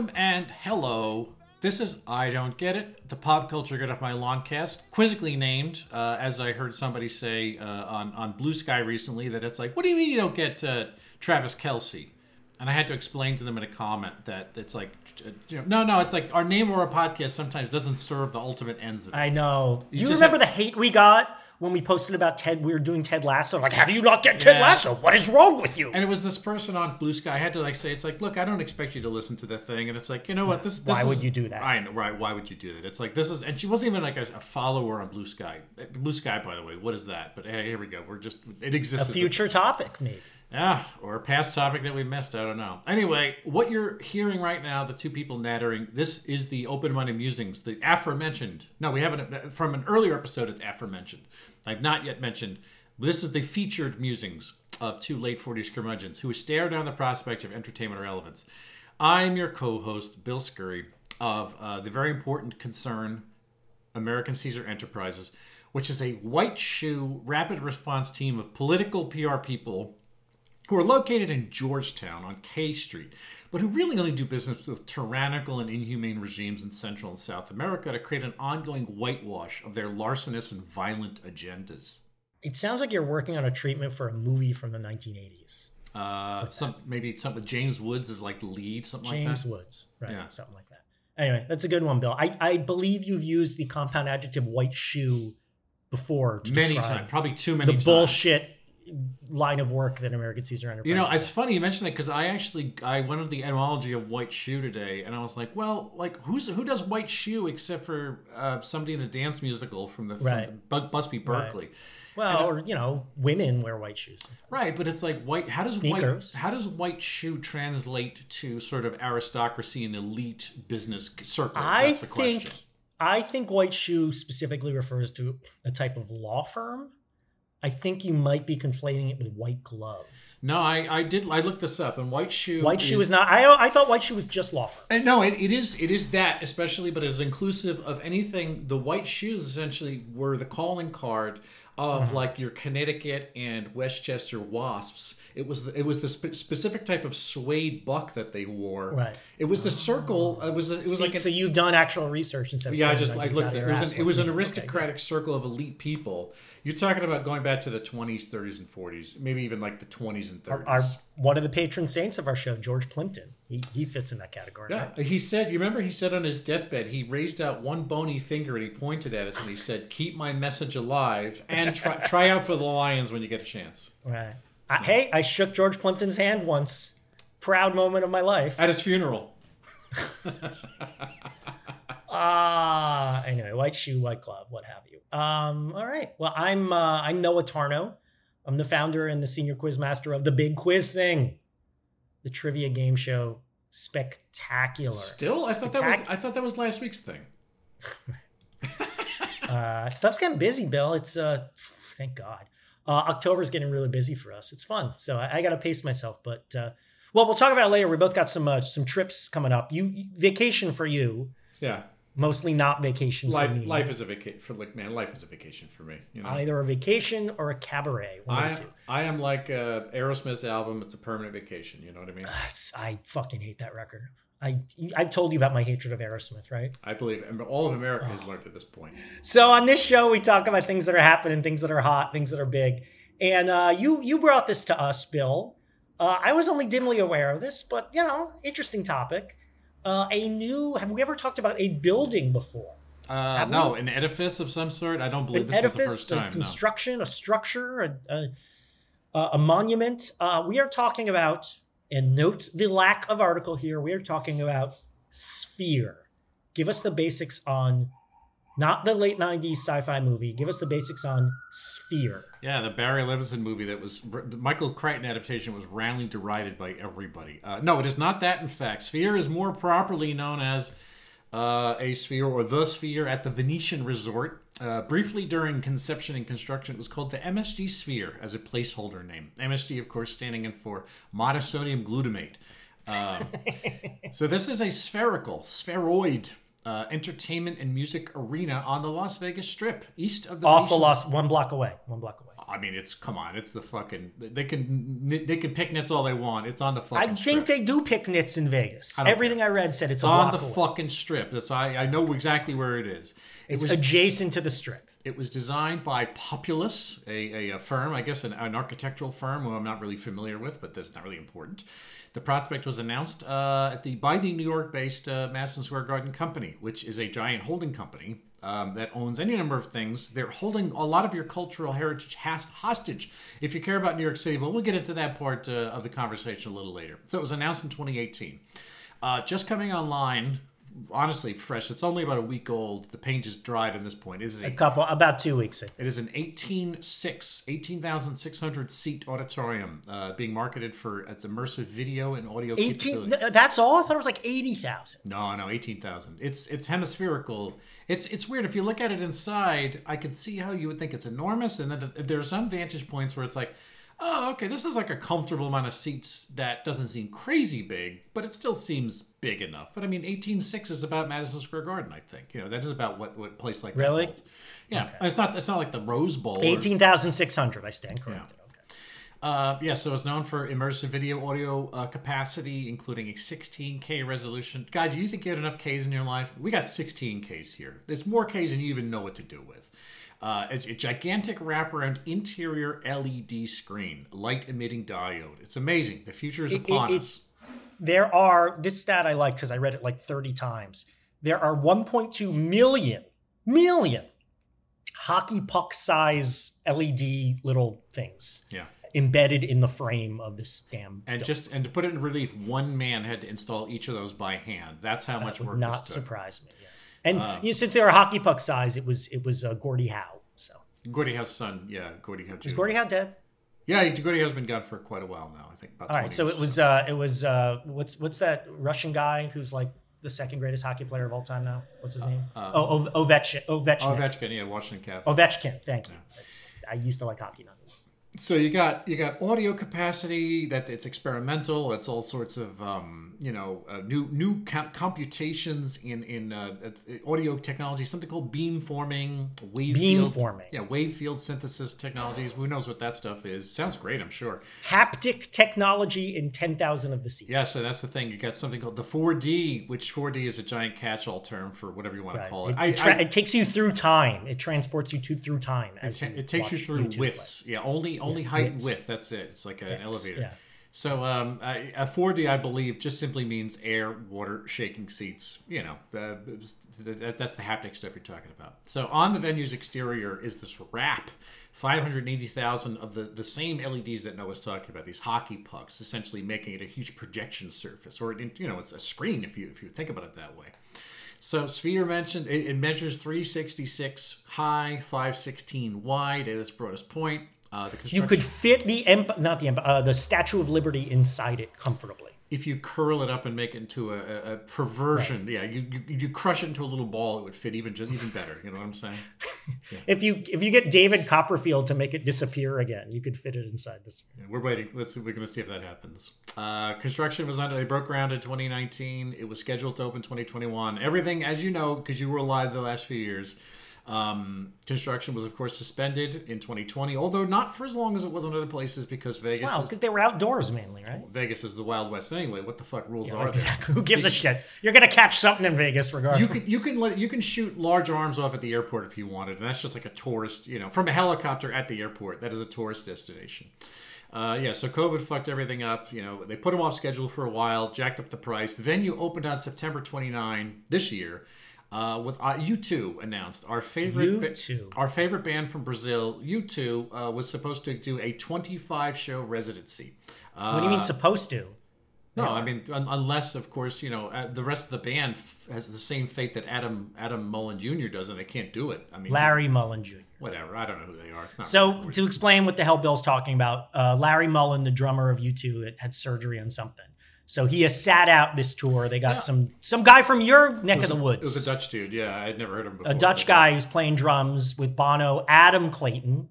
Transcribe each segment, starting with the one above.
Welcome and hello. This is I Don't Get It, the pop culture get off my lawn cast, quizzically named, uh, as I heard somebody say uh, on, on Blue Sky recently, that it's like, what do you mean you don't get uh, Travis Kelce? And I had to explain to them in a comment that it's like, uh, you know, no, no, it's like our name or our podcast sometimes doesn't serve the ultimate ends of it. I know. Do you remember have- the hate we got when we posted about Ted? We were doing Ted Lasso. Like, how do you not get Ted Yeah. Lasso? What is wrong with you? And it was this person on Blue Sky. I had to like say, it's like, look, I don't expect you to listen to the thing. And it's like, you know what? This, this Why would you do that? I know, right? Why would you do that? It's like this is, and she wasn't even like a, a follower on Blue Sky. Blue Sky, by the way, what is that? But hey, here we go. We're just it exists. A future topic, maybe. yeah, or a past topic that we missed. I don't know. Anyway, what you're hearing right now, the two people nattering, this is the open-minded musings, the aforementioned. No, we haven't from an earlier episode. It's aforementioned. I've not yet mentioned. This is the featured musings of two late 40s curmudgeons who stare down the prospect of entertainment relevance. I'm your co-host, Bill Scurry, of uh, the very important concern American Caesar Enterprises, which is a white shoe rapid response team of political PR people who are located in Georgetown on K Street, but who really only do business with tyrannical and inhumane regimes in Central and South America to create an ongoing whitewash of their larcenous and violent agendas. It sounds like you're working on a treatment for a movie from the 1980s. Uh, some maybe something James Woods is like the lead, something James like that. James Woods, right? Yeah. Something like that. Anyway, that's a good one, Bill. I, I believe you've used the compound adjective white shoe before to Many times, probably too many. the times. bullshit line of work that American Caesar Enterprise. You know, it's funny you mentioned that because I actually I went into the etymology of white shoe today, and I was like, well, like who's who does white shoe except for uh, somebody in a dance musical from the, from Right. the Busby Berkeley, well, or you know, women wear white shoes. right? But it's like white. How does Sneakers. white how does white shoe translate to sort of aristocracy and elite business circles? I That's the think question. I think white shoe specifically refers to a type of law firm. I think you might be conflating it with white glove. No, I I did I looked this up, and white shoe White shoe is not. I I thought white shoe was just law firm. And no, it, it is it is that especially, but it's inclusive of anything. The white shoes essentially were the calling card of Mm-hmm. like your Connecticut and Westchester Wasps. It was the, it was the spe- specific type of suede buck that they wore. Right. It was the circle. It was a, it was So, like a, so you've done actual research instead. Of yeah. I just I nuggets looked. it was an, it was an me. Okay, aristocratic circle of elite people. You're talking about going back to the 20s, 30s, and 40s, maybe even like the 20s and 30s. Our one of the patron saints of our show, George Plimpton, he, he fits in that category. Yeah, right? he said. You remember he said on his deathbed, he raised out one bony finger and he pointed at us and he said, "Keep my message alive and try, try out for the Lions when you get a chance." Right. I, hey, I shook George Plimpton's hand once. Proud moment of my life. At his funeral. Ah, anyway, white shoe, white glove, what have you. Um, all right. Well, I'm uh, I'm Noah Tarnow. I'm the founder and the senior quiz master of the Big Quiz Thing, the trivia game show. Spectacular. Still, I thought that was I thought that was last week's thing. Uh, stuff's getting busy, Bill. It's uh, thank God. Uh, October's getting really busy for us. It's fun, so I, I got to pace myself. But uh, well, we'll talk about it later. We both got some uh, some trips coming up. You vacation for you, Yeah, mostly not vacation life for me. life is a vacation for like man. Life is a vacation for me. You know, Either a vacation or a cabaret. One I. I am like uh, Aerosmith's album. It's a permanent vacation. You know what I mean? That's, I fucking hate that record. I I've told you about my hatred of Aerosmith, right? I believe and all of America has learned at this point. So on this show, we talk about things that are happening, things that are hot, things that are big. And uh, you you brought this to us, Bill. Uh, I was only dimly aware of this, but you know, interesting topic. Uh, a new. Have we ever talked about a building before? Uh, no, we? an edifice of some sort. I don't believe An this is the edifice, first a time. No. construction, a structure, a, a, a monument. Uh, we are talking about, and note the lack of article here. We are talking about Sphere. Give us the basics on, not the late '90s sci-fi movie. Give us the basics on Sphere. Yeah, the Barry Levinson movie that was the Michael Crichton adaptation was roundly derided by everybody. Uh, no, it is not that. In fact, Sphere is more properly known as uh, a sphere or the sphere at the Venetian Resort. Uh, briefly during conception and construction, it was called the MSG Sphere as a placeholder name. MSG, of course, standing in for monosodium glutamate. Um, so this is a spherical, spheroid. Uh, entertainment and music arena on the Las Vegas Strip, east of the Off the lost one block away. One block away. I mean, it's come on, it's the fucking. They can they can pick nits all they want. It's on the fucking. I strip. think they do pick nits in Vegas. don't Everything I read said it's, on the away. fucking strip. That's I I know exactly where it is. It It's was adjacent to the strip. It was designed by Populous, a, a, a firm, I guess an, an architectural firm who I'm not really familiar with, but that's not really important. The prospect was announced uh, at the by the New York-based uh, Madison Square Garden Company, which is a giant holding company um, that owns any number of things. They're holding a lot of your cultural heritage hostage. If you care about New York City, but we'll get into that part uh, of the conversation a little later. So it was announced in 2018. Uh, just coming online, honestly fresh. It's only about a week old. The paint is dried at this point. It is it a couple, about two weeks. It is an 18.6, 18,600 seat auditorium uh, being marketed for its immersive video and audio 18. capability. That's all. I thought it was like eighty thousand. No, no, 18,000. It's it's hemispherical. It's it's weird. If you look at it inside, I could see how you would think it's enormous. And then there are some vantage points where it's like, oh, okay, this is like a comfortable amount of seats that doesn't seem crazy big, but it still seems big enough. But I mean, 18.6 is about Madison Square Garden, I think. You know, that is about what, what place like that Really? Yeah, it's not it's not like the Rose Bowl. or- Eighteen thousand six hundred. I stand corrected. Okay. Uh, yeah, so it's known for immersive video audio uh, capacity, including a 16K resolution. God, do you think you had enough Ks in your life? We got 16Ks here. There's more Ks than you even know what to do with. Uh, it's a gigantic wraparound interior LED screen, light emitting diode. It's amazing. The future is It- upon it- us. there are this stat I like because I read it like thirty times. There are one point two million million hockey puck size LED little things Yeah. embedded in the frame of this damn. And dome. just and to put it in relief, one man had to install each of those by hand. That's how much work would not this took. surprise me. And Uh, you know, since they were hockey puck size, it was it was uh, Gordie Howe. So Gordie Howe's son, yeah, Gordie Howe. is. Gordie Howe dead? Yeah, Gordie Howe's been gone for quite a while now. I think about. All 20 right, so it was uh it was uh what's what's that Russian guy who's like the second greatest hockey player of all time now? What's his name? oh, Ov- Ovechkin. Ovechkin. Ovechkin, yeah, Washington Cap. Ovechkin. Thank you. That's, I used to like hockey. So you got you got audio capacity that it's experimental. It's all sorts of um, you know uh, new new computations in in uh, uh, audio technology. Something called beam forming, wave field- Beamforming. Yeah, wave field synthesis technologies. Who knows what that stuff is? Sounds great, I'm sure. haptic technology in ten thousand of the seats. Yeah, so that's the thing. You got something called the 4D, which 4D is a giant catch-all term for whatever you want to call it. It, I- it, tra- I- it takes you through time. It transports you to through time. As It, it takes you through widths. Yeah, only only height and width. That's it. It's like an elevator. yeah. So um, a a 4D, I believe, just simply means air, water, shaking seats. You know, uh, that's the haptic stuff you're talking about. So on the venue's exterior is this wrap. 580,000 of the, the same LEDs that Noah's talking about, these hockey pucks, essentially making it a huge projection surface, or it, you know, it's a screen if you if you think about it that way. So Sphere mentioned it, it measures 366 high, 516 wide at its broadest point. Uh, the You could fit the emp- not the emp- uh, the Statue of Liberty inside it comfortably. if you curl it up and make it into a, a, perversion, yeah, you, you you crush it into a little ball, it would fit even just even better. You know what I'm saying? If you if you get David Copperfield to make it disappear again, you could fit it inside this. Yeah, we're waiting. Let's we're going to see if that happens. Uh, construction was under. They broke ground in 2019. It was scheduled to open 2021. Everything, as you know, because you were alive the last few years. Um, construction was, of course, suspended in 2020, although not for as long as it was in other places because Vegas Wow, because they were outdoors mainly, right? Vegas is the Wild West anyway. What the fuck rules are there? Exactly. Who gives a shit? You're gonna catch something in Vegas regardless. You can you can let you can shoot large arms off at the airport if you wanted, and that's just like a tourist, you know, from a helicopter at the airport. That is a tourist destination. Uh, yeah, so COVID fucked everything up. You know, they put them off schedule for a while, jacked up the price. The venue opened on September 29 this year. Uh, with uh, U2 announced our favorite ba- U2. our favorite band from Brazil. U2 uh, was supposed to do a 25 show residency. Uh, what do you mean supposed to? no, I mean un- unless, of course, you know uh, the rest of the band f- has the same fate that Adam Adam Mullen Jr. does, and they can't do it. I mean, Larry Mullen Jr. whatever. I don't know who they are. It's not. So really to explain what the hell Bill's talking about, uh, Larry Mullen, the drummer of U2, had- had surgery on something. So he has sat out this tour. They got some some guy from your neck of the woods. It was a Dutch dude. Yeah, I had never heard of him before. a Dutch guy who's playing drums with Bono, Adam Clayton,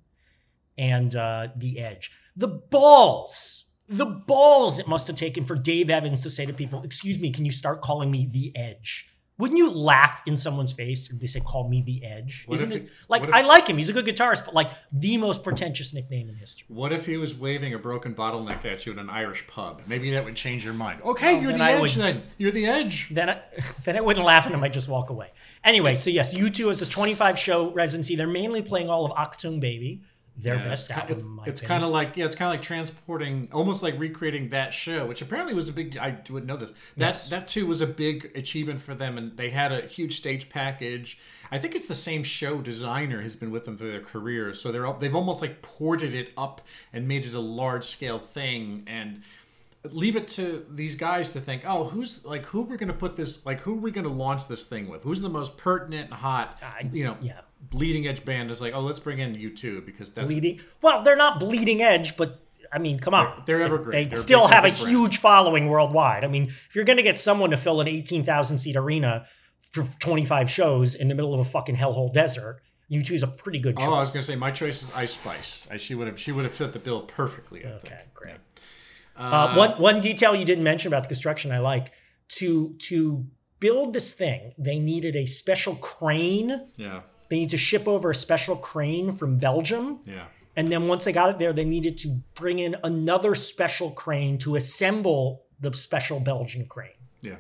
and uh, The Edge. The balls, the balls it must have taken for Dave Evans to say to people, "Excuse me, can you start calling me The Edge?" Wouldn't you laugh in someone's face if they say, "Call me the Edge"? What Isn't it he- like if- I like him? He's a good guitarist, but like the most pretentious nickname in history. What if he was waving a broken bottleneck at you in an Irish pub? Maybe that would change your mind. Okay, Well, you're the I edge would- then. You're the edge. Then I, then I wouldn't laugh and I might just walk away. Anyway, so yes, U2 has a 25 show residency. They're mainly playing all of Achtung Baby, their Yeah, best it's, album. it's, it's kind of like yeah, it's kind of like transporting, almost like recreating that show, which apparently was a big. I wouldn't know this. That Yes. that too was a big achievement for them, and they had a huge stage package. I think it's the same show designer has been with them through their career, so they're they've almost like ported it up and made it a large scale thing, and leave it to these guys to think, oh, who's like who we're gonna put this like who are we gonna launch this thing with? Who's the most pertinent, and hot, you know, yeah. Bleeding edge band is like, oh, let's bring in U2 because that's bleeding. Well, they're not bleeding edge, but I mean, come on. They're- they're evergreen. They They're still have a brand. huge following worldwide. I mean, if you're going to get someone to fill an 18,000 seat arena for 25 shows in the middle of a fucking hellhole desert, U2 is a pretty good choice. Oh, I was gonna say my choice is Ice Spice. I, she would have she would have fit the bill perfectly. I Okay, think. great. Uh, one one detail you didn't mention about the construction I like to to build this thing, they needed a special crane. Yeah, They need to ship over a special crane from Belgium. yeah. And then once they got it there, they needed to bring in another special crane to assemble the special Belgian crane. Yeah,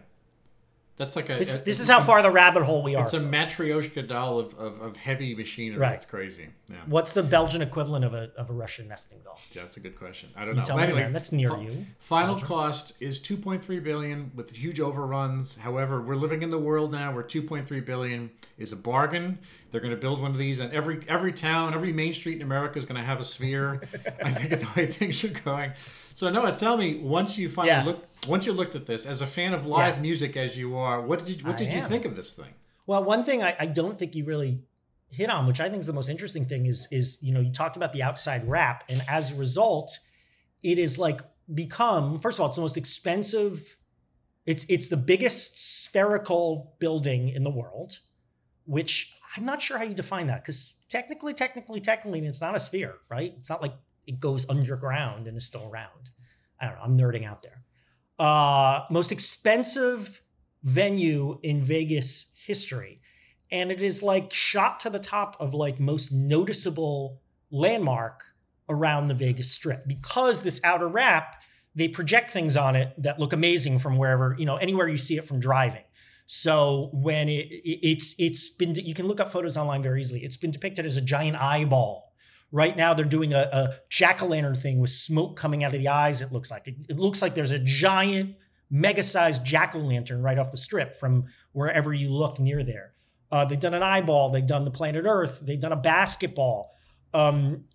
that's like a. This, a- this is how far the rabbit hole we are. It's a folks. matryoshka doll of, of, of heavy machinery. Right. It's crazy. Yeah. What's the Belgian equivalent of a, of a Russian nesting doll? yeah, that's a good question. I don't know. tell But me, anyway, man. That's near fi- you. Final Belgium. cost is 2.3 billion with huge overruns. However, we're living in the world now where 2.3 billion is a bargain. They're going to build one of these, and every every town, every main street in America is going to have a sphere. I think the way things are going. So Noah, tell me once you finally Yeah. look, once you looked at this as a fan of live Yeah. music as you are, what did you what I did you think of this thing? Well, one thing I, I don't think you really hit on, which I think is the most interesting thing, is is you know you talked about the outside wrap, and as a result, it is like become first of all, it's the most expensive. It's it's the biggest spherical building in the world, which I'm not sure how you define that because technically, technically, technically, it's not a sphere, right? It's not like it goes underground and is still around. I don't know. I'm nerding out there. Uh, most expensive venue in Vegas history. And it is like shot to the top of like most noticeable landmark around the Vegas Strip because this outer wrap, they project things on it that look amazing from wherever, you know, anywhere you see it from driving. So when it, it- it's it's been you can look up photos online very easily. It's been depicted as a giant eyeball. Right now they're doing a, a jack-o'-lantern thing with smoke coming out of the eyes, it looks like. It, it looks like there's a giant mega-sized jack-o'-lantern right off the strip from wherever you look near there. Uh, they've done an eyeball, they've done the planet Earth, they've done a basketball. Um,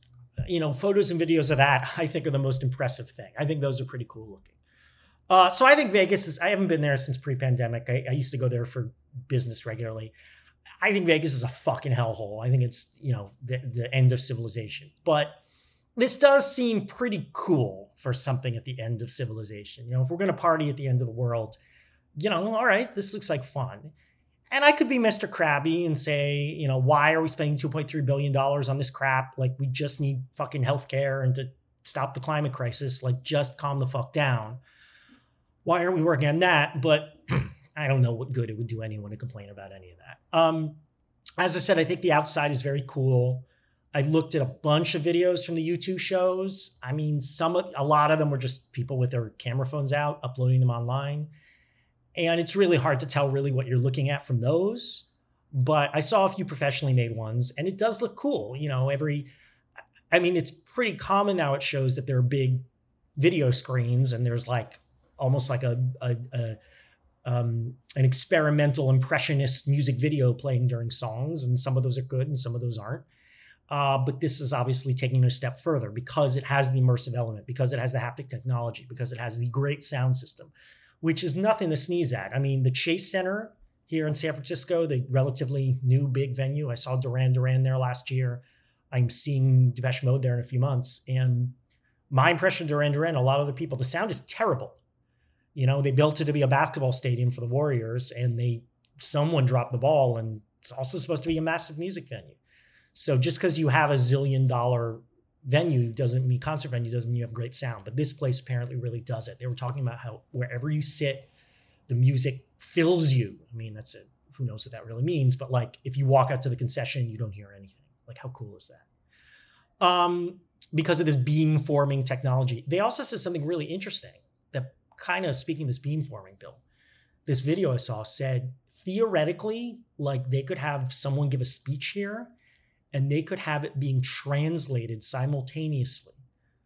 you know, photos and videos of that, I think, are the most impressive thing. I think those are pretty cool looking. Uh, so I think Vegas is, I haven't been there since pre pandemic. I, I used to go there for business regularly. I think Vegas is a fucking hellhole. I think it's, you know, the, the end of civilization. But this does seem pretty cool for something at the end of civilization. You know, if we're going to party at the end of the world, you know, all right, this looks like fun. And I could be Mr. Krabby and say, you know, why are we spending $2.3 billion on this crap? Like, we just need fucking healthcare and to stop the climate crisis. Like, just calm the fuck down. Why aren't we working on that? But I don't know what good it would do anyone to complain about any of that. Um, as I said, I think the outside is very cool. I looked at a bunch of videos from the U2 shows. I mean, some of a lot of them were just people with their camera phones out, uploading them online. And it's really hard to tell really what you're looking at from those. But I saw a few professionally made ones, and it does look cool. You know, every I mean, it's pretty common now. It shows that there are big video screens, and there's like almost like a, a, a um, an experimental impressionist music video playing during songs, and some of those are good and some of those aren't. Uh, but this is obviously taking a step further because it has the immersive element, because it has the haptic technology, because it has the great sound system, which is nothing to sneeze at. I mean, the Chase Center here in San Francisco, the relatively new big venue. I saw Duran Duran there last year. I'm seeing Depeche Mode there in a few months, and my impression of Duran Duran, a lot of the people, the sound is terrible. You know, they built it to be a basketball stadium for the Warriors, and they someone dropped the ball, and it's also supposed to be a massive music venue. So just because you have a zillion dollar venue doesn't mean concert venue doesn't mean you have great sound. But this place apparently really does it. They were talking about how wherever you sit, the music fills you. I mean, that's it. who knows what that really means, but like if you walk out to the concession, you don't hear anything. Like how cool is that? Um, because of this beam forming technology. They also said something really interesting kind of speaking this beam forming, Bill. This video I saw said theoretically, like they could have someone give a speech here and they could have it being translated simultaneously.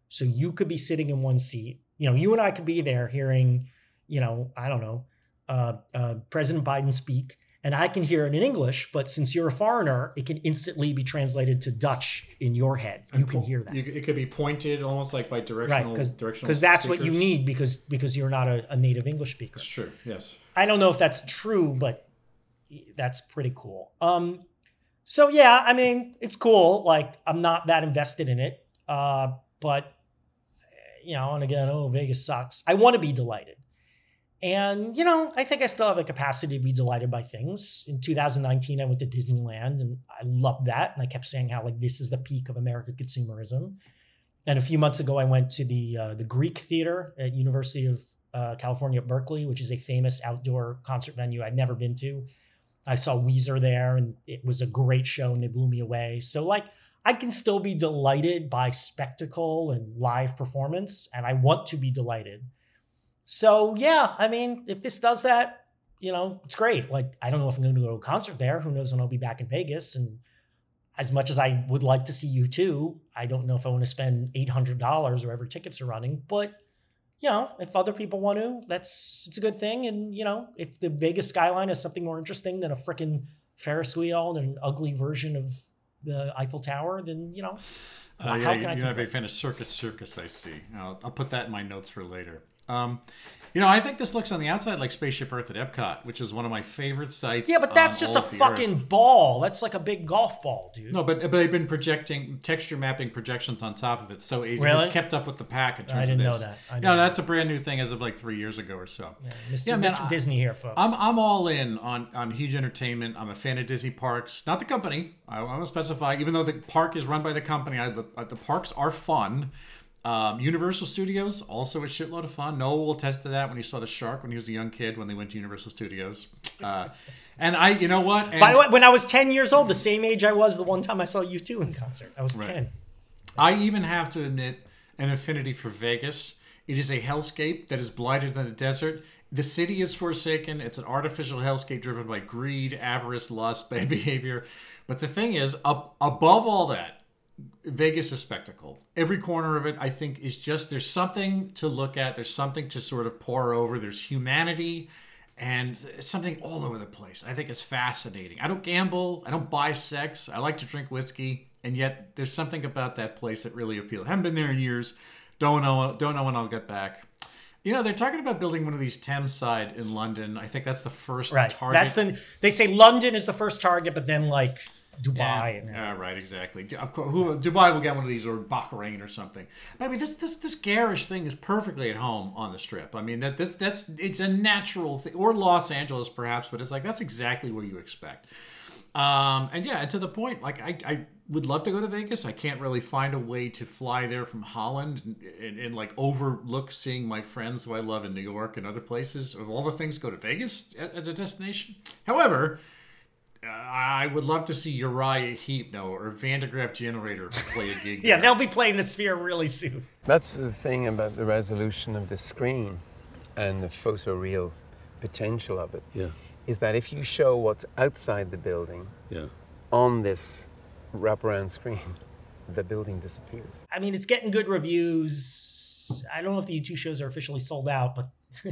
So you could be sitting in one seat. You know, you and I could be there hearing, you know, I don't know, uh, uh, President Biden speak, and I can hear it in English. But since you're a foreigner, it can instantly be translated to Dutch in your head. You can hear that, You, it could be pointed almost like by directional right? directional. Because that's what you need because because you're not a, a native English speaker. That's true. Yes. I don't know if that's true, but that's pretty cool. Um, so yeah, I mean, it's cool. Like, I'm not that invested in it, uh, but you know, and again, oh, Vegas sucks. I want to be delighted, and you know, I think I still have the capacity to be delighted by things. In 2019, I went to Disneyland, and I loved that, and I kept saying how like this is the peak of American consumerism. And a few months ago, I went to the uh, the Greek Theater at University of uh, California Berkeley, which is a famous outdoor concert venue I'd never been to. I saw Weezer there, and it was a great show, and they blew me away. So, like, I can still be delighted by spectacle and live performance, and I want to be delighted. So, yeah, I mean, if this does that, you know, it's great. Like, I don't know if I'm going to go to a concert there. Who knows when I'll be back in Vegas? And as much as I would like to see U2, I don't know if I want to spend $800 wherever tickets are running, but you know, if other people want to, that's it's a good thing. And you know, if the Vegas skyline is something more interesting than a freaking Ferris wheel and an ugly version of the Eiffel Tower, then you know, Uh, yeah, how you, I? You're not a big fan of Circus Circus, I see. I'll, I'll put that in my notes for later. Um, you know, I think this looks on the outside like Spaceship Earth at Epcot, which is one of my favorite sites. Yeah, but that's just a fucking Earth. ball. That's like a big golf ball, dude. No, but but they've been projecting texture mapping projections on top of it, so it Really? kept up with the pack in terms I didn't of know that. I no, know that's a brand new thing as of like three years ago or so. Mr. Yeah, man, Mr. I- Disney here, folks. I'm I'm all in on on huge entertainment. I'm a fan of Disney parks, not the company. I want to specify, even though the park is run by the company, I, the, the parks are fun. Um, Universal Studios also a shitload of fun. Noah will attest to that when he saw the shark when he was a young kid when they went to Universal Studios. Uh, and I, you know what? And By the way, when I was 10 years old, the same age I was the one time I saw U2 in concert, I was 10. I even have to admit an affinity for Vegas. It is a hellscape that is blighted than a desert. The city is forsaken. It's an artificial hellscape driven by greed, avarice, lust, bad behavior. But the thing is, up above all that, Vegas is spectacle. Every corner of it, I think, is just there's something to look at. There's something to sort of pore over. There's humanity and something all over the place. I think it's fascinating. I don't gamble. I don't buy sex. I like to drink whiskey, and yet there's something about that place that really appeals. haven't been there in years. Don't know. Don't know when I'll get back. You know, they're talking about building one of these Thames side in London. I think that's the first Right. target. That's the, they say London is the first target, but then like Dubai. Yeah, And, yeah, right, exactly. Du- Of course, who, Dubai will get one of these, or Bahrain or something. But I mean, this this this garish thing is perfectly at home on the strip. I mean, that this that's it's a natural thing, or Los Angeles perhaps, but it's like that's exactly what you expect. Um, and yeah, and to the point, like I, I would love to go to Vegas. I can't really find a way to fly there from Holland and, and, and like overlook seeing my friends who I love in New York and other places. Of all the things, go to Vegas as a destination. However, I would love to see Uriah Heep, no, or Van der Graaf Generator play a gig. yeah, there. they'll be playing the sphere really soon. That's the thing about the resolution of the screen and the photoreal potential of it. Yeah. Is that if you show what's outside the building Yeah. on this wraparound screen, the building disappears. I mean, it's getting good reviews. I don't know if the U2 shows are officially sold out, but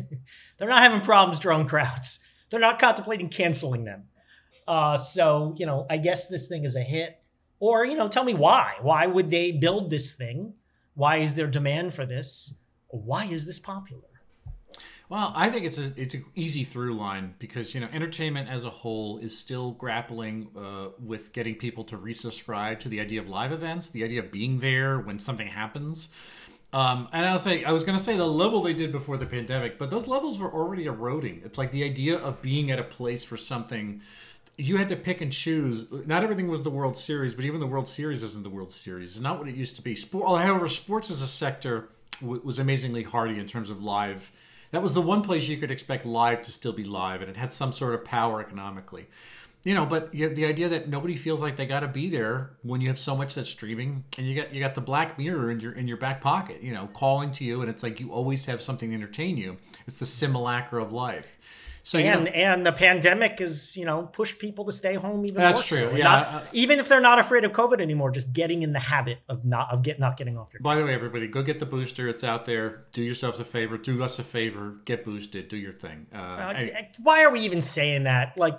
they're not having problems drawing crowds. They're not contemplating canceling them. Uh, so, you know, I guess this thing is a hit. Or, you know, tell me why. Why would they build this thing? Why is there demand for this? Why is this popular? Well, I think it's a it's an easy through line because you know entertainment as a whole is still grappling uh, with getting people to resubscribe to the idea of live events, the idea of being there when something happens. Um, and I'll say I was going to say the level they did before the pandemic, but those levels were already eroding. It's like the idea of being at a place for something. You had to pick and choose. Not everything was the World Series, but even the World Series isn't the World Series. It's not what it used to be. Sport, however, sports as a sector w- was amazingly hardy in terms of live. That was the one place you could expect live to still be live, and it had some sort of power economically. You know, but you the idea that nobody feels like they got to be there when you have so much that's streaming, and you got you got the Black Mirror in your in your back pocket, you know, calling to you, and it's like you always have something to entertain you. It's the simulacra of life. So you and know, and the pandemic is you know pushed people to stay home even That's more so. true, And yeah. not- Uh, even if they're not afraid of COVID anymore, just getting in the habit of not of get not getting off your. By the way, everybody, go get the booster. It's out there. Do yourselves a favor. Do us a favor. Get boosted. Do your thing. Uh, Uh, I- why are we even saying that? Like,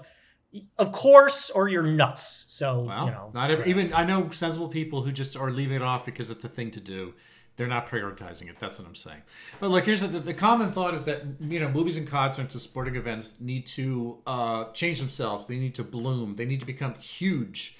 of course, or you're nuts. So well, you know, not every, even I know sensible people who just are leaving it off because it's a thing to do. They're not prioritizing it. That's what I'm saying. But look, here's the, the common thought is that you know movies and concerts and sporting events need to uh, change themselves. They need to bloom. They need to become huge.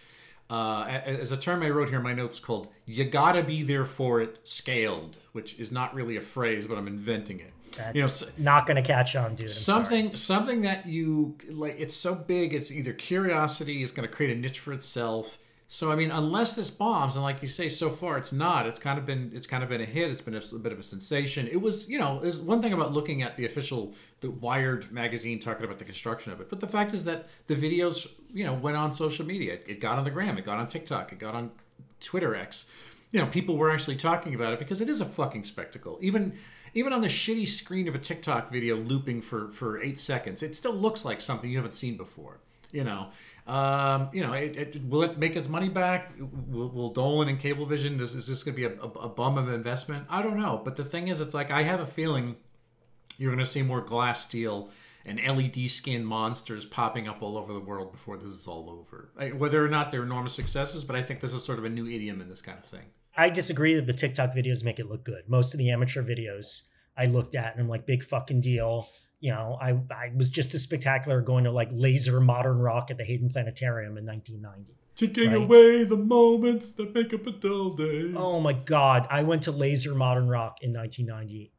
Uh, as a term I wrote here in my notes called "you gotta be there for it" scaled, which is not really a phrase, but I'm inventing it. that's you know, s- not going to catch on, dude. I'm sorry. something something that you like it's so big it's either curiosity is going to create a niche for itself so i mean unless this bombs and like you say so far it's not. It's kind of been it's kind of been a hit. It's been a, a bit of a sensation. It was you know there's one thing about looking at the official the wired magazine talking about the construction of it but the fact is that the videos you know went on social media. It, it got on the gram. It got on tiktok. It got on twitter x. You know people were actually talking about it because it is a fucking spectacle. Even even on the shitty screen of a tiktok video looping for for eight seconds it still looks like something you haven't seen before you know um, you know it, it, will it make its money back will, will dolan and cablevision is, is this going to be a, a, a bum of investment i don't know but the thing is it's like i have a feeling you're going to see more glass steel and LED skin monsters popping up all over the world before this is all over. I- Whether or not they're enormous successes, but I think this is sort of a new idiom in this kind of thing. I disagree that the TikTok videos make it look good. Most of the amateur videos I looked at and I'm like, big fucking deal. You know, I, I was just as spectacular going to like laser modern rock at the Hayden Planetarium in 1990. Taking Right. away the moments that make up a dull day. Oh my God. I went to laser modern rock in 1990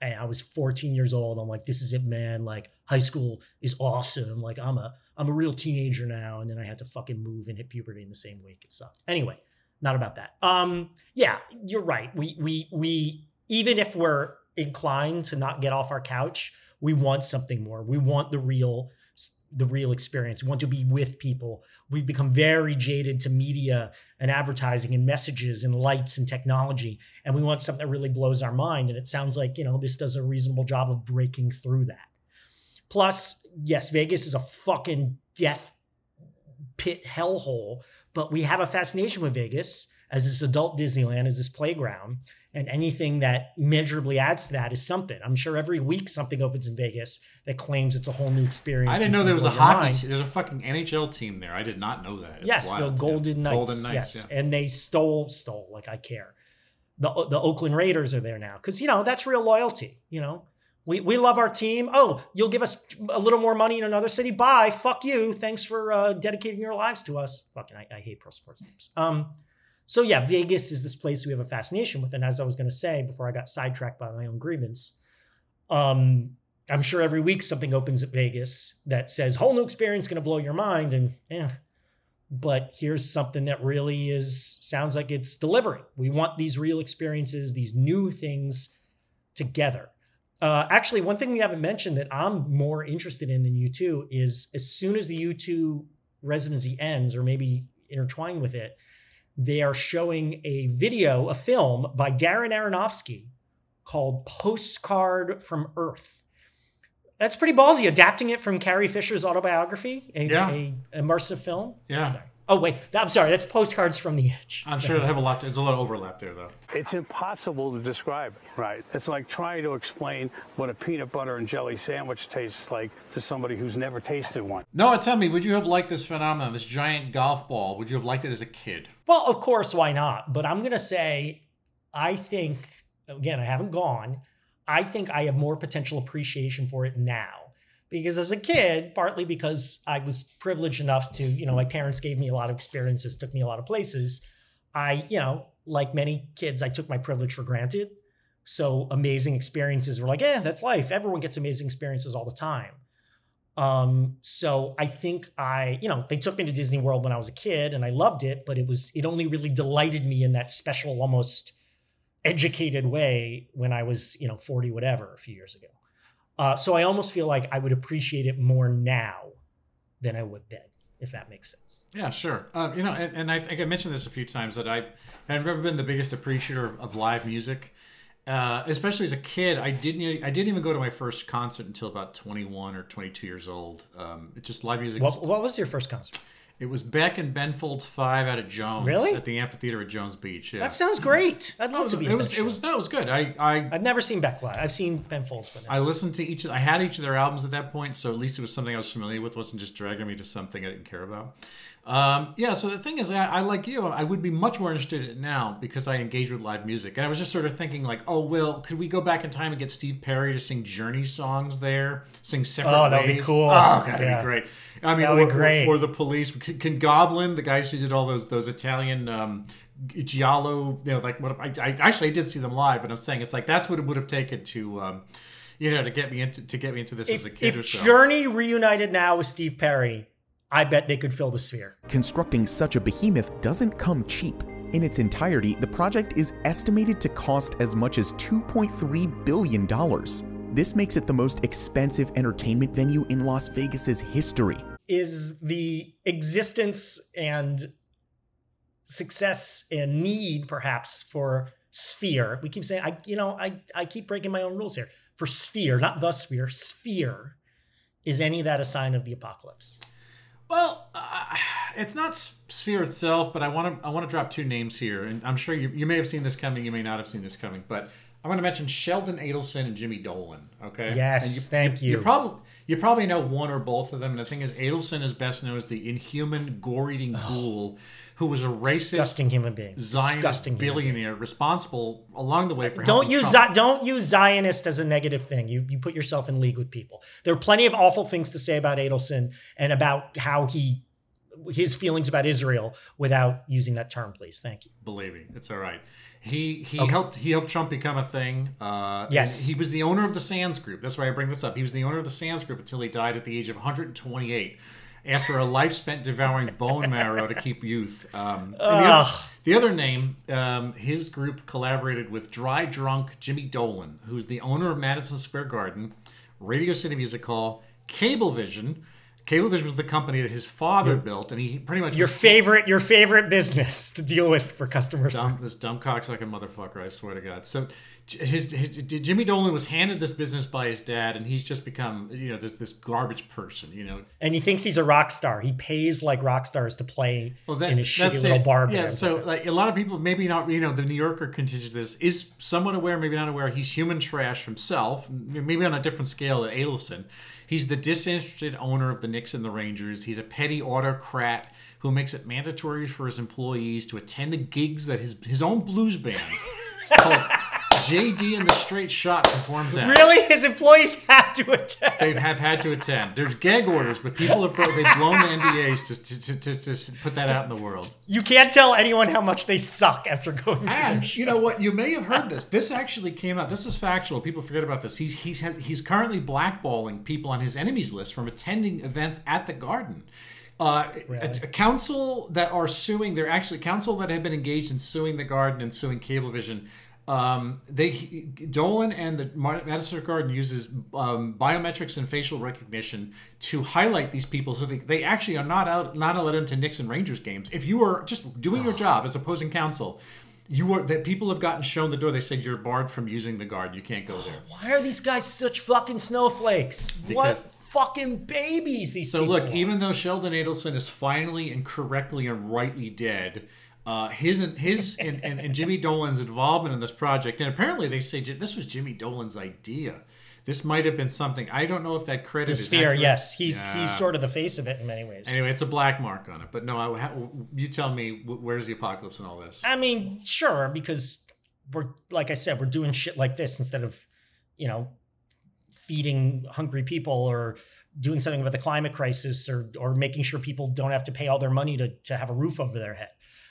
and I was 14 years old. I'm like, this is it, man. Like high school is awesome. Like I'm a, I'm a real teenager now. And then I had to fucking move and hit puberty in the same week. It sucked. Anyway, not about that. Um, yeah, you're right. We, we, we, even if we're inclined to not get off our couch, we want something more. We want the real, the real experience. We want to be with people. We've become very jaded to media and advertising and messages and lights and technology. And we want something that really blows our mind. And it sounds like, you know, this does a reasonable job of breaking through that. Plus, yes, Vegas is a fucking death pit hellhole, but we have a fascination with Vegas as this adult Disneyland, as this playground. And anything that measurably adds to that is something. I'm sure every week something opens in Vegas that claims it's a whole new experience. I didn't know there was a gonna blow your hockey. Team. There's a fucking NHL team there. I did not know that. It's yes, wild. the Yeah. Golden Knights. Golden Knights. yes, Yeah. and they stole stole like I care. The the Oakland Raiders are there now because you know that's real loyalty. You know, we we love our team. Oh, you'll give us a little more money in another city. Bye. Fuck you. Thanks for uh, dedicating your lives to us. Fucking, I, I hate pro sports teams. Um, so yeah, Vegas is this place we have a fascination with, and as I was going to say before I got sidetracked by my own grievance, um, I'm sure every week something opens at Vegas that says whole new experience going to blow your mind, and yeah, but here's something that really is sounds like it's delivering. We want these real experiences, these new things together. Uh, actually, one thing we haven't mentioned that I'm more interested in than U2 is as soon as the U2 residency ends, or maybe intertwined with it, they are showing a video, a film by Darren Aronofsky called Postcard from Earth. That's pretty ballsy, adapting it from Carrie Fisher's autobiography, a, Yeah. a immersive film. Yeah. Sorry. Oh wait, I'm sorry. That's Postcards from the Edge. I'm sure they have a lot. There's a lot of overlap there, though. It's impossible to describe it, right? It's like trying to explain what a peanut butter and jelly sandwich tastes like to somebody who's never tasted one. Noah, tell me, would you have liked this phenomenon, this giant golf ball? Would you have liked it as a kid? Well, of course, why not? But I'm gonna say, I think again, I haven't gone. I think I have more potential appreciation for it now because as a kid, partly because I was privileged enough to, you know, my parents gave me a lot of experiences, took me a lot of places. I, you know, like many kids, I took my privilege for granted. So amazing experiences were like, yeah, that's life. Everyone gets amazing experiences all the time. Um, so I think I, you know, they took me to Disney World when I was a kid and I loved it, but it was, it only really delighted me in that special, almost educated way when I was, you know, 40, whatever, a few years ago. Uh, so I almost feel like I would appreciate it more now than I would then, if that makes sense. Yeah, sure. Uh, you know, and, and I think I mentioned this a few times that I have never been the biggest appreciator of, of live music. Uh, especially as a kid, I didn't. I didn't even go to my first concert until about twenty one or twenty two years old. Um, it's just live music. What, what was your first concert? It was Beck and Ben Folds Five out of Jones. Really? At the amphitheater at Jones Beach. Yeah. That sounds great. I'd love oh, to be. it was. It was. No, it was good. I. I. I've never seen Beck live. I've seen Ben Folds, but I listened to each. Of, I had each of their albums at that point, so at least it was something I was familiar with. wasn't just dragging me to something I didn't care about. Um, yeah. So the thing is, I, I like you. I would be much more interested in it now because I engage with live music, and I was just sort of thinking like, oh, well, could we go back in time and get Steve Perry to sing Journey songs there, sing separate Oh, that would be cool. Oh, God, that'd Yeah. be great. I mean, That would or, be great. Or, or the police. Can, can Goblin, the guys who did all those those Italian. Um, Giallo, you know, like what I, I actually I did see them live, but I'm saying it's like that's what it would have taken to, um, you know, to get me into to get me into this as a kid if or so. Journey reunited now with Steve Perry, I bet they could fill the sphere. Constructing such a behemoth doesn't come cheap. In its entirety, the project is estimated to cost as much as $2.3 billion. This makes it the most expensive entertainment venue in Las Vegas's history. Is the existence and success and need perhaps for sphere we keep saying i you know i i keep breaking my own rules here for sphere not the sphere sphere is any of that a sign of the apocalypse Well, uh, it's not Sphere itself, but I want to I want to drop two names here, and I'm sure you, you may have seen this coming, you may not have seen this coming, but I want to mention Sheldon Adelson and Jimmy Dolan. Okay. Yes, And thank you. You probably you probably know one or both of them. And the thing is, Adelson is best known as the inhuman, gore-eating ghoul who was a racist, disgusting human being Zionist disgusting human being. billionaire responsible along the way for don't use. Zi- don't use Zionist as a negative thing. You you put yourself in league with people. There are plenty of awful things to say about Adelson and about how he his feelings about Israel without using that term, please. Thank you. Believe me, it's all right. He he helped he helped Trump become a thing. Uh, Yes. he was the owner of the Sands Group. That's why I bring this up. He was the owner of the Sands Group until he died at the age of 128, after a life spent devouring bone marrow to keep youth. Um, the, other, the other name, um, his group collaborated with dry drunk Jimmy Dolan, who's the owner of Madison Square Garden, Radio City Music Hall, Cablevision. Cablevision was the company that his father built, and he pretty much Your favorite your favorite business to deal with for customers. dumb, this dumb cocksucking motherfucker. I swear to God. So, his, his, Jimmy Dolan was handed this business by his dad, and he's just become you know this this garbage person. You know, And he thinks he's a rock star. He pays like rock stars to play well that, in his shitty little it. bar Yeah. band. So like a lot of people, maybe not. You know, the New Yorker contingent this is somewhat aware, maybe not aware. He's human trash himself, maybe on a different scale than Adelson. He's the disinterested owner of the Knicks and the Rangers. He's a petty autocrat who makes it mandatory for his employees to attend the gigs that his his own blues band called JD and the Straight Shot performs at. really, his employees have to attend. They have had to attend. There's gag orders, but people have bro- they've blown the NDAs to, to, to, to, put that out in the world. You can't tell anyone how much they suck after going to And you know what? You may have heard this. This actually came out. This is factual. People forget about this. He's he's has, he's currently blackballing people on his enemies list from attending events at the Garden. Uh, a, a council that are suing. They're actually council that have been engaged in suing the Garden and suing Cablevision. Um, they Dolan and the Madison Square Garden uses um, biometrics and facial recognition to highlight these people, so they, they actually are not out not allowed into Knicks and Rangers games. If you are just doing your job as opposing counsel, you are that people have gotten shown the door. They said you're barred from using the Garden. You can't go there. Why are these guys such fucking snowflakes? what fucking babies these So look, are. even though Sheldon Adelson is finally and correctly and rightly dead, uh, his his and, and, and Jimmy Dolan's involvement in this project, and apparently they say this was Jimmy Dolan's idea. This might have been something. I don't know if that credit the is sphere, accurate. yes, he's Yeah. he's sort of the face of it in many ways. Anyway, it's a black mark on it. But no, I, you tell me where's the apocalypse and all this? I mean, sure, because we're like I said, we're doing shit like this instead of, you know, feeding hungry people or doing something about the climate crisis or or making sure people don't have to pay all their money to to have a roof over their head.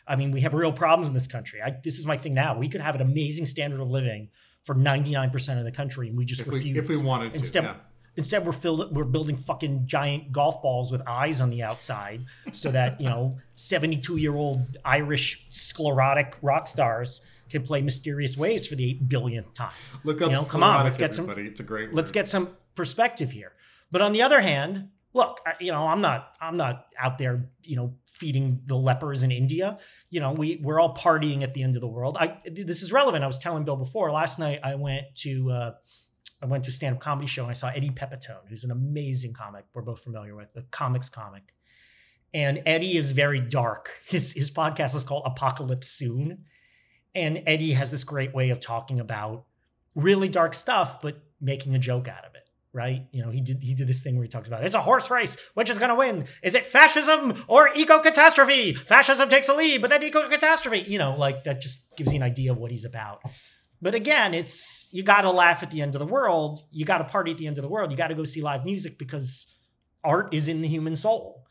I mean, we have real problems in this country. I, this is my thing now. We could have an amazing standard of living for 99% of the country and we just If we, refuse. if we wanted to, Instead, yeah. instead we're filled we're building fucking giant golf balls with eyes on the outside so that you know 72 year old irish sclerotic rock stars can play mysterious ways for the 8 billionth time Look up. you know come on let's get some. It's a great. let's word. get some perspective here. But on the other hand, look, you know, I'm not I'm not out there, you know, feeding the lepers in India. You know, we we're all partying at the end of the world. I this is relevant. I was telling Bill before last night. I went to uh, I went to a stand up comedy show and I saw Eddie Pepitone, who's an amazing comic. We're both familiar with the comics comic. And Eddie is very dark. His his podcast is called Apocalypse Soon. And Eddie has this great way of talking about really dark stuff, but making a joke out of it. Right? You know, he did he did this thing where he talked about it's a horse race. Which is gonna win? Is it fascism or eco catastrophe? Fascism takes the lead, but then eco catastrophe. You know, like that just gives you an idea of what he's about. But again, it's you got to laugh at the end of the world. You got to party at the end of the world. You got to go see live music because art is in the human soul.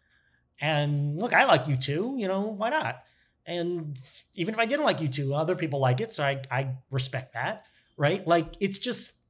And look, I like U2. You know why not? And even if I didn't like U2, other people like it, so I I respect that, right? Like it's just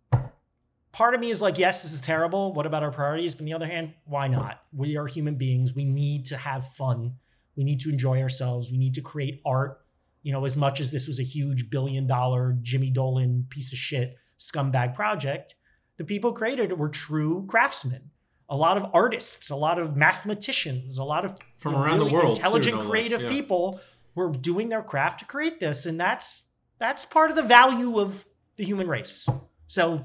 part of me is like, yes, this is terrible. What about our priorities? But on the other hand, why not? We are human beings. We need to have fun. We need to enjoy ourselves. We need to create art you know, as much as this was a huge billion dollar Jimmy Dolan piece of shit scumbag project, the people created it were true craftsmen. A lot of artists, a lot of mathematicians, a lot of From you know, around the really world, intelligent, less, creative yeah. people were doing their craft to create this, and that's that's part of the value of the human race. So,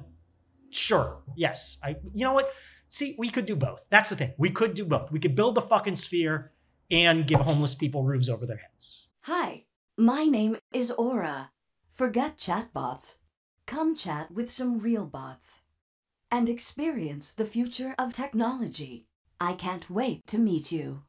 sure, yes, I. You know what? See, we could do both. That's the thing. We could do both. We could build the fucking sphere and give homeless people roofs over their heads. Hi, my name is Aura. Forget chatbots. Come chat with some real bots and experience the future of technology. I can't wait to meet you.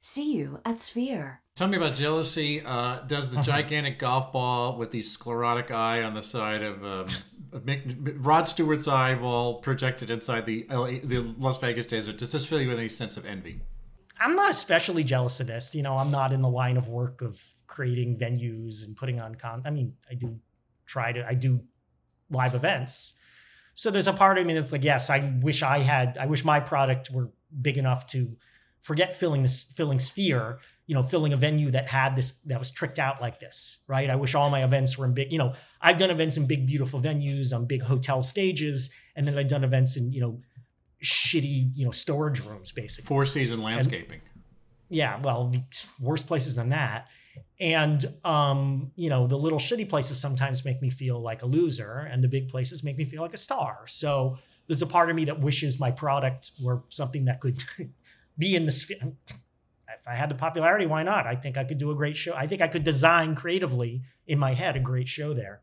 See you at Sphere. Tell me about jealousy. Uh, does the gigantic golf ball with the sclerotic eye on the side of um, of Mick- Rod Stewart's eyeball projected inside the LA, the Las Vegas desert? Does this fill you with any sense of envy? I'm not especially jealous of this. You know, I'm not in the line of work of creating venues and putting on con. I mean, I do try to. I do live events. So there's a part of me that's like, yes, I wish I had. I wish my product were big enough to forget filling this filling sphere. You know, filling a venue that had this that was tricked out like this, right? I wish all my events were in big. You know, I've done events in big, beautiful venues on big hotel stages, and then I've done events in you know shitty you know storage rooms, basically Four season landscaping. yeah well worse places than that and um you know the little shitty places sometimes make me feel like a loser and the big places make me feel like a star so there's a part of me that wishes my product were something that could be in the sphere i had the popularity why not i think i could do a great show i think i could design creatively in my head a great show there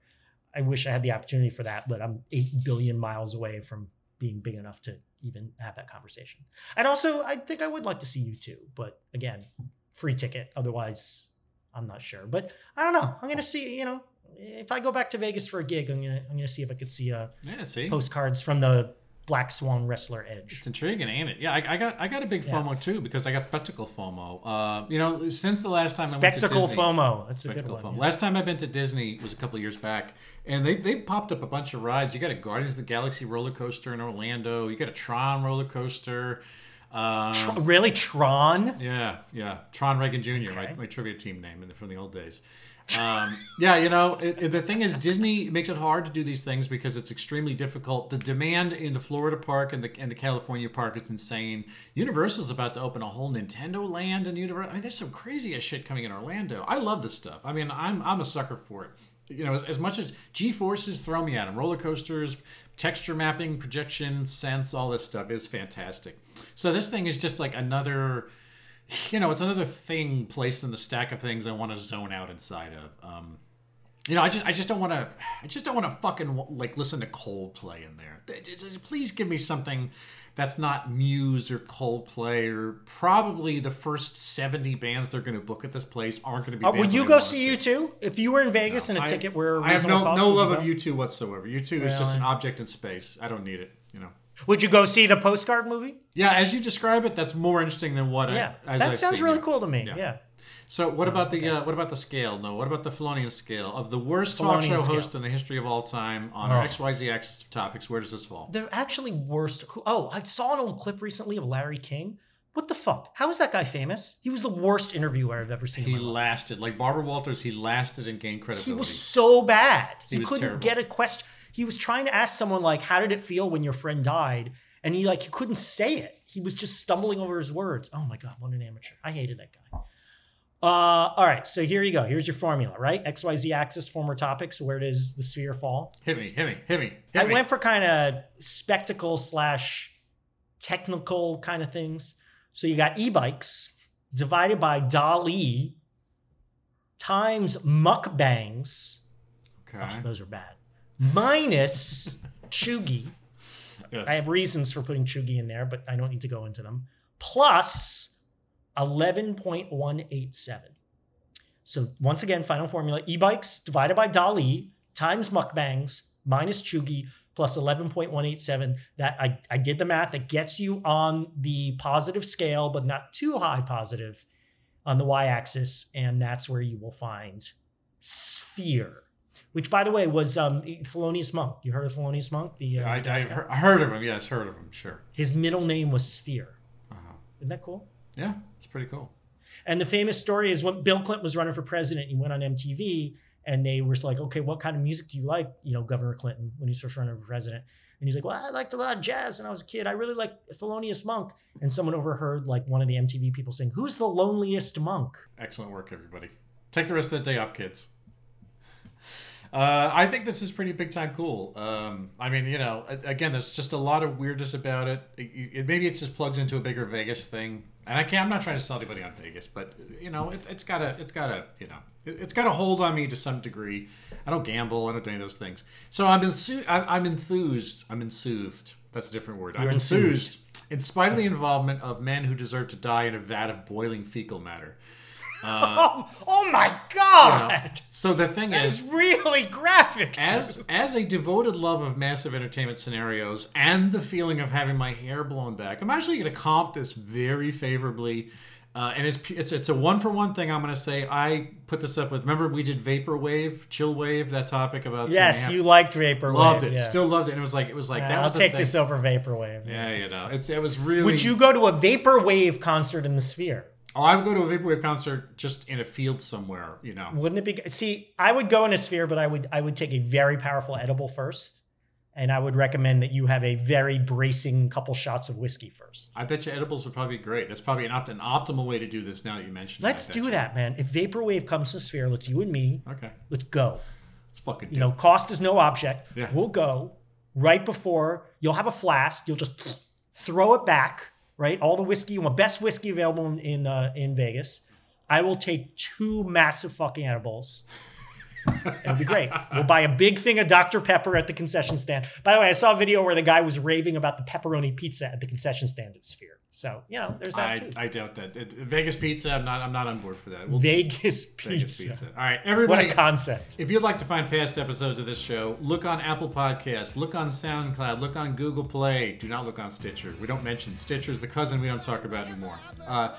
i wish i had the opportunity for that but i'm 8 billion miles away from being big enough to even have that conversation and also, I think I would like to see U2. But again, free ticket. Otherwise, I'm not sure. But I don't know. I'm gonna see. You know, if I go back to Vegas for a gig, I'm gonna I'm gonna see if I could see uh, Yeah, see, postcards from the Black Swan Wrestler Edge. it's intriguing, ain't it? Yeah, I, I got I got a big Yeah. FOMO too because I got spectacle FOMO. Uh, you know, since the last time I Spectacle went to Disney, FOMO. That's a good one. foam. yeah. Last time I've been to Disney was a couple of years back, and they they popped up a bunch of rides. You got a Guardians of the Galaxy roller coaster in Orlando. You got a Tron roller coaster. Um, Tr- really, Tron? yeah, yeah, Tron Reagan Jr. My, Okay. my trivia team name from the old days. Um, yeah, you know, it, it- the thing is, Disney makes it hard to do these things because it's extremely difficult. The demand in the Florida park and the and the California park is insane. Universal's about to open a whole Nintendo Land and Universal. I mean, there's some crazy ass shit coming in Orlando. I love this stuff. I mean, I'm I'm a sucker for it. You know, as, as much as G forces throw me at them, roller coasters, texture mapping, projection, sense, all this stuff is fantastic. So this thing is just like another you know, it's another thing placed in the stack of things I want to zone out inside of. Um, you know, I just, I just don't want to, I just don't want to fucking like listen to Coldplay in there. Please give me something that's not Muse or Coldplay or probably the first seventy bands they're going to book at this place aren't going to be. Uh, would you go see U2? If you were in Vegas and a I- ticket were I have no no love of U2 whatsoever. U2 is just an object in space. I don't need it. You know. Would you go see the postcard movie? Yeah, as you describe it, that's more interesting than what. Yeah, I, that I've sounds seen, really yeah. cool to me. Yeah. Yeah. So what about the uh, what about the scale? No, what about the Felonian scale of the worst talk show scale. host in the history of all time on our Ugh. XYZ axis of topics? Where does this fall? They're actually worst. Oh, I saw an old clip recently of Larry King. What the fuck? How is that guy famous? He was the worst interviewer I've ever seen. He lasted like Barbara Walters. He lasted and gained credibility. He was so bad. He, He couldn't terrible. get a question. He was trying to ask someone like, "How did it feel when your friend died?" And he like he couldn't say it. He was just stumbling over his words. Oh my god, what an amateur! I hated that guy. Uh, all right, so here you go. Here's your formula, right? X Y Z axis, former topics. Where does the sphere fall? Hit me, hit me, hit me. Hit I me. went for kind of spectacle slash technical kind of things. So you got e-bikes divided by Dali times mukbangs. okay. Oh, those are bad. Minus Chugi. Yes. I have reasons for putting Chugi in there, but I don't need to go into them. Plus 11.187. So once again, final formula e-bikes divided by Dali times mukbangs minus Chugi plus 11.187. That I, I did the math. That gets you on the positive scale, but not too high positive on the y-axis. And that's where you will find sphere. Which, by the way, was um, Thelonious Monk. You heard of Thelonious Monk? The uh, I, I, jazz guy? heard, I heard of him. Yes, heard of him. Sure. His middle name was Sphere. Uh-huh. Isn't that cool? Yeah, it's pretty cool. And the famous story is when Bill Clinton was running for president, he went on MTV and they were like, okay, what kind of music do you like, you know, Governor Clinton, when he was first running for president? And he's like, well, I liked a lot of jazz when I was a kid. I really like Thelonious Monk. And someone overheard like one of the MTV people saying, who's the loneliest monk? Excellent work, everybody. Take the rest of the day off, kids. Uh, I think this is pretty big time cool. Um, I mean, you know, again, there's just a lot of weirdness about it. It- it- maybe it just plugs into a bigger Vegas thing. And I can't. I'm not trying to sell anybody on Vegas, but you know, it, it's got a, it's got a, you know, it, it's got a hold on me to some degree. I don't gamble. I don't do any of those things. So I'm ensu- I'm, I'm enthused. I'm ensoothed. That's a different word. I'm You're enthused. In spite of the involvement of men who deserve to die in a vat of boiling fecal matter. oh, oh my God. So the thing That is, is really graphic. as as a devoted love of massive entertainment scenarios and the feeling of having my hair blown back, I'm actually going to comp this very favorably. Uh, and it's it's it's a one for one thing. I'm going to say I put this up with. Remember we did vaporwave, chill wave, that topic about two and a yes, you liked Vaporwave. loved it, yeah. still loved it. And it was like it was like Uh, that. I'll take this over Vaporwave. Yeah, you know, it's it was really. Would you go to a Vaporwave concert in the Sphere? Oh, I would go to a vaporwave concert just in a field somewhere. You know. Wouldn't it be? See, I would go in a sphere, but I would I would take a very powerful edible first, and I would recommend that you have a very bracing couple shots of whiskey first. I bet you edibles would probably be great. That's probably an, opt- an optimal way to do this. Now that you mentioned, it, Let's do that, man. If Vaporwave comes to Sphere, let's you and me. Okay, Let's go. let's fucking do You know, cost is no object. Yeah. We'll go right before you'll have a flask. You'll just throw it back. Right, all the whiskey, the best whiskey available in in, uh, in Vegas. I will take two massive fucking edibles. It'll be great. We'll buy a big thing of Dr. Pepper at the concession stand. By the way, I saw a video where the guy was raving about the pepperoni pizza at the concession stand at Sphere. So, you know, there's that I, too. I doubt that. Vegas pizza. I'm not. I'm not on board for that. We'll Vegas pizza. Vegas pizza. All right, everybody. What a concept. if you'd like to find past episodes of this show, look on Apple Podcasts, look on SoundCloud, look on Google Play. Do not look on Stitcher. We don't mention Stitcher's the cousin we don't talk about anymore. Uh,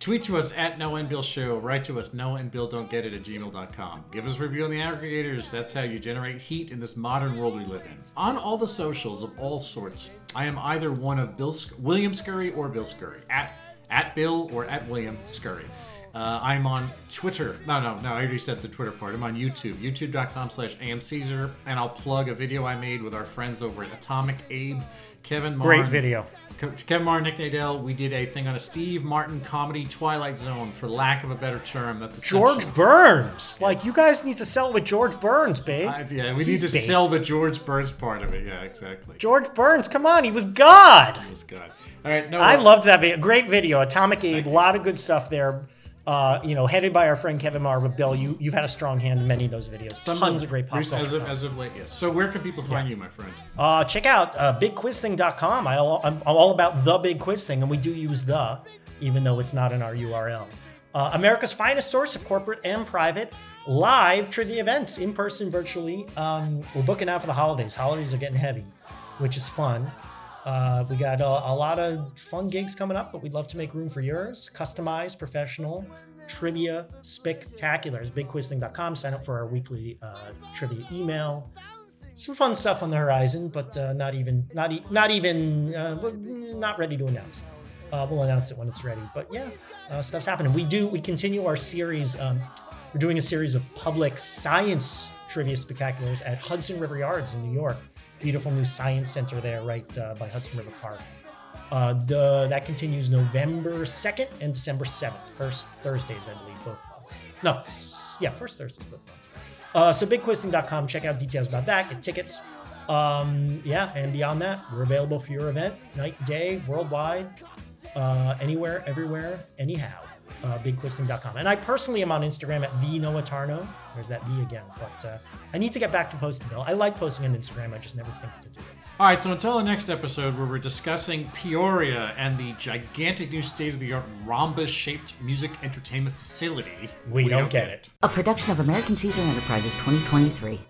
tweet to us at Noah and Bill Show. Write to us, Noah and Bill Don't Get It at gmail.com. Give us a review on the aggregators. That's how you generate heat in this modern world we live in. On all the socials of all sorts, I am either one of Bill Sc- William Scurry or Bill Scurry. At at Bill or at William Scurry. Uh, I'm on Twitter. No, no, no. I already said the Twitter part. I'm on YouTube. YouTube.com slash amcaesar. And I'll plug a video I made with our friends over at Atomic Abe, Kevin Marr. Great video. Ke- Kevin Marr, Nick Nadell. We did a thing on a Steve Martin comedy Twilight Zone, for lack of a better term. That's George Burns. Like, you guys need to sell with George Burns, babe. I- yeah, we He's need to big. sell the George Burns part of it. Yeah, exactly. George Burns, come on, he was God. That was good. All right, no. I uh, loved that video. Great video. Atomic Abe, a lot of good stuff there. Uh, you know, headed by our friend Kevin Marr. But Bill, you you've had a strong hand in many of those videos. Some Tons of great pop as culture. of, as of late, yes. So where can people find you, my friend? Uh, check out uh, bigquizthing.com. I, I'm, I'm all about the big quiz thing, and we do use the, even though it's not in our URL. Uh, America's finest source of corporate and private live trivia events, in person, virtually. Um, we're booking out for the holidays. Holidays are getting heavy, which is fun. Uh, we got a, a lot of fun gigs coming up, but we'd love to make room for yours. Customized, professional, trivia, spectaculars. Bigquizthing.com. Sign up for our weekly uh, trivia email some fun stuff on the horizon, but uh, not even not e- not even uh, not ready to announce. Uh, we'll announce it when it's ready. But yeah, uh, stuff's happening. We do we continue our series. Um, we're doing a series of public science trivia spectaculars at Hudson River Yards in New York. Beautiful new science center there, right uh, by Hudson River Park. Uh, the, that continues November 2nd and December 7th. First Thursdays, I believe, both months. No, yeah, first Thursdays, both months. Uh, so bigquizthing.com, check out details about that, get tickets. Um, yeah, and beyond that, we're available for your event, night, day, worldwide, uh, anywhere, everywhere, anyhow. Uh, bigquizthing.com. And I personally am on Instagram at the Noah Tarnow. There's that V again. But uh, I need to get back to posting though. I like posting on Instagram. I just never think to do it. All right, so until the next episode where we're discussing Peoria and the gigantic new state of the art rhombus shaped music entertainment facility, We, don't, get it. A production of American Caesar Enterprises 2023.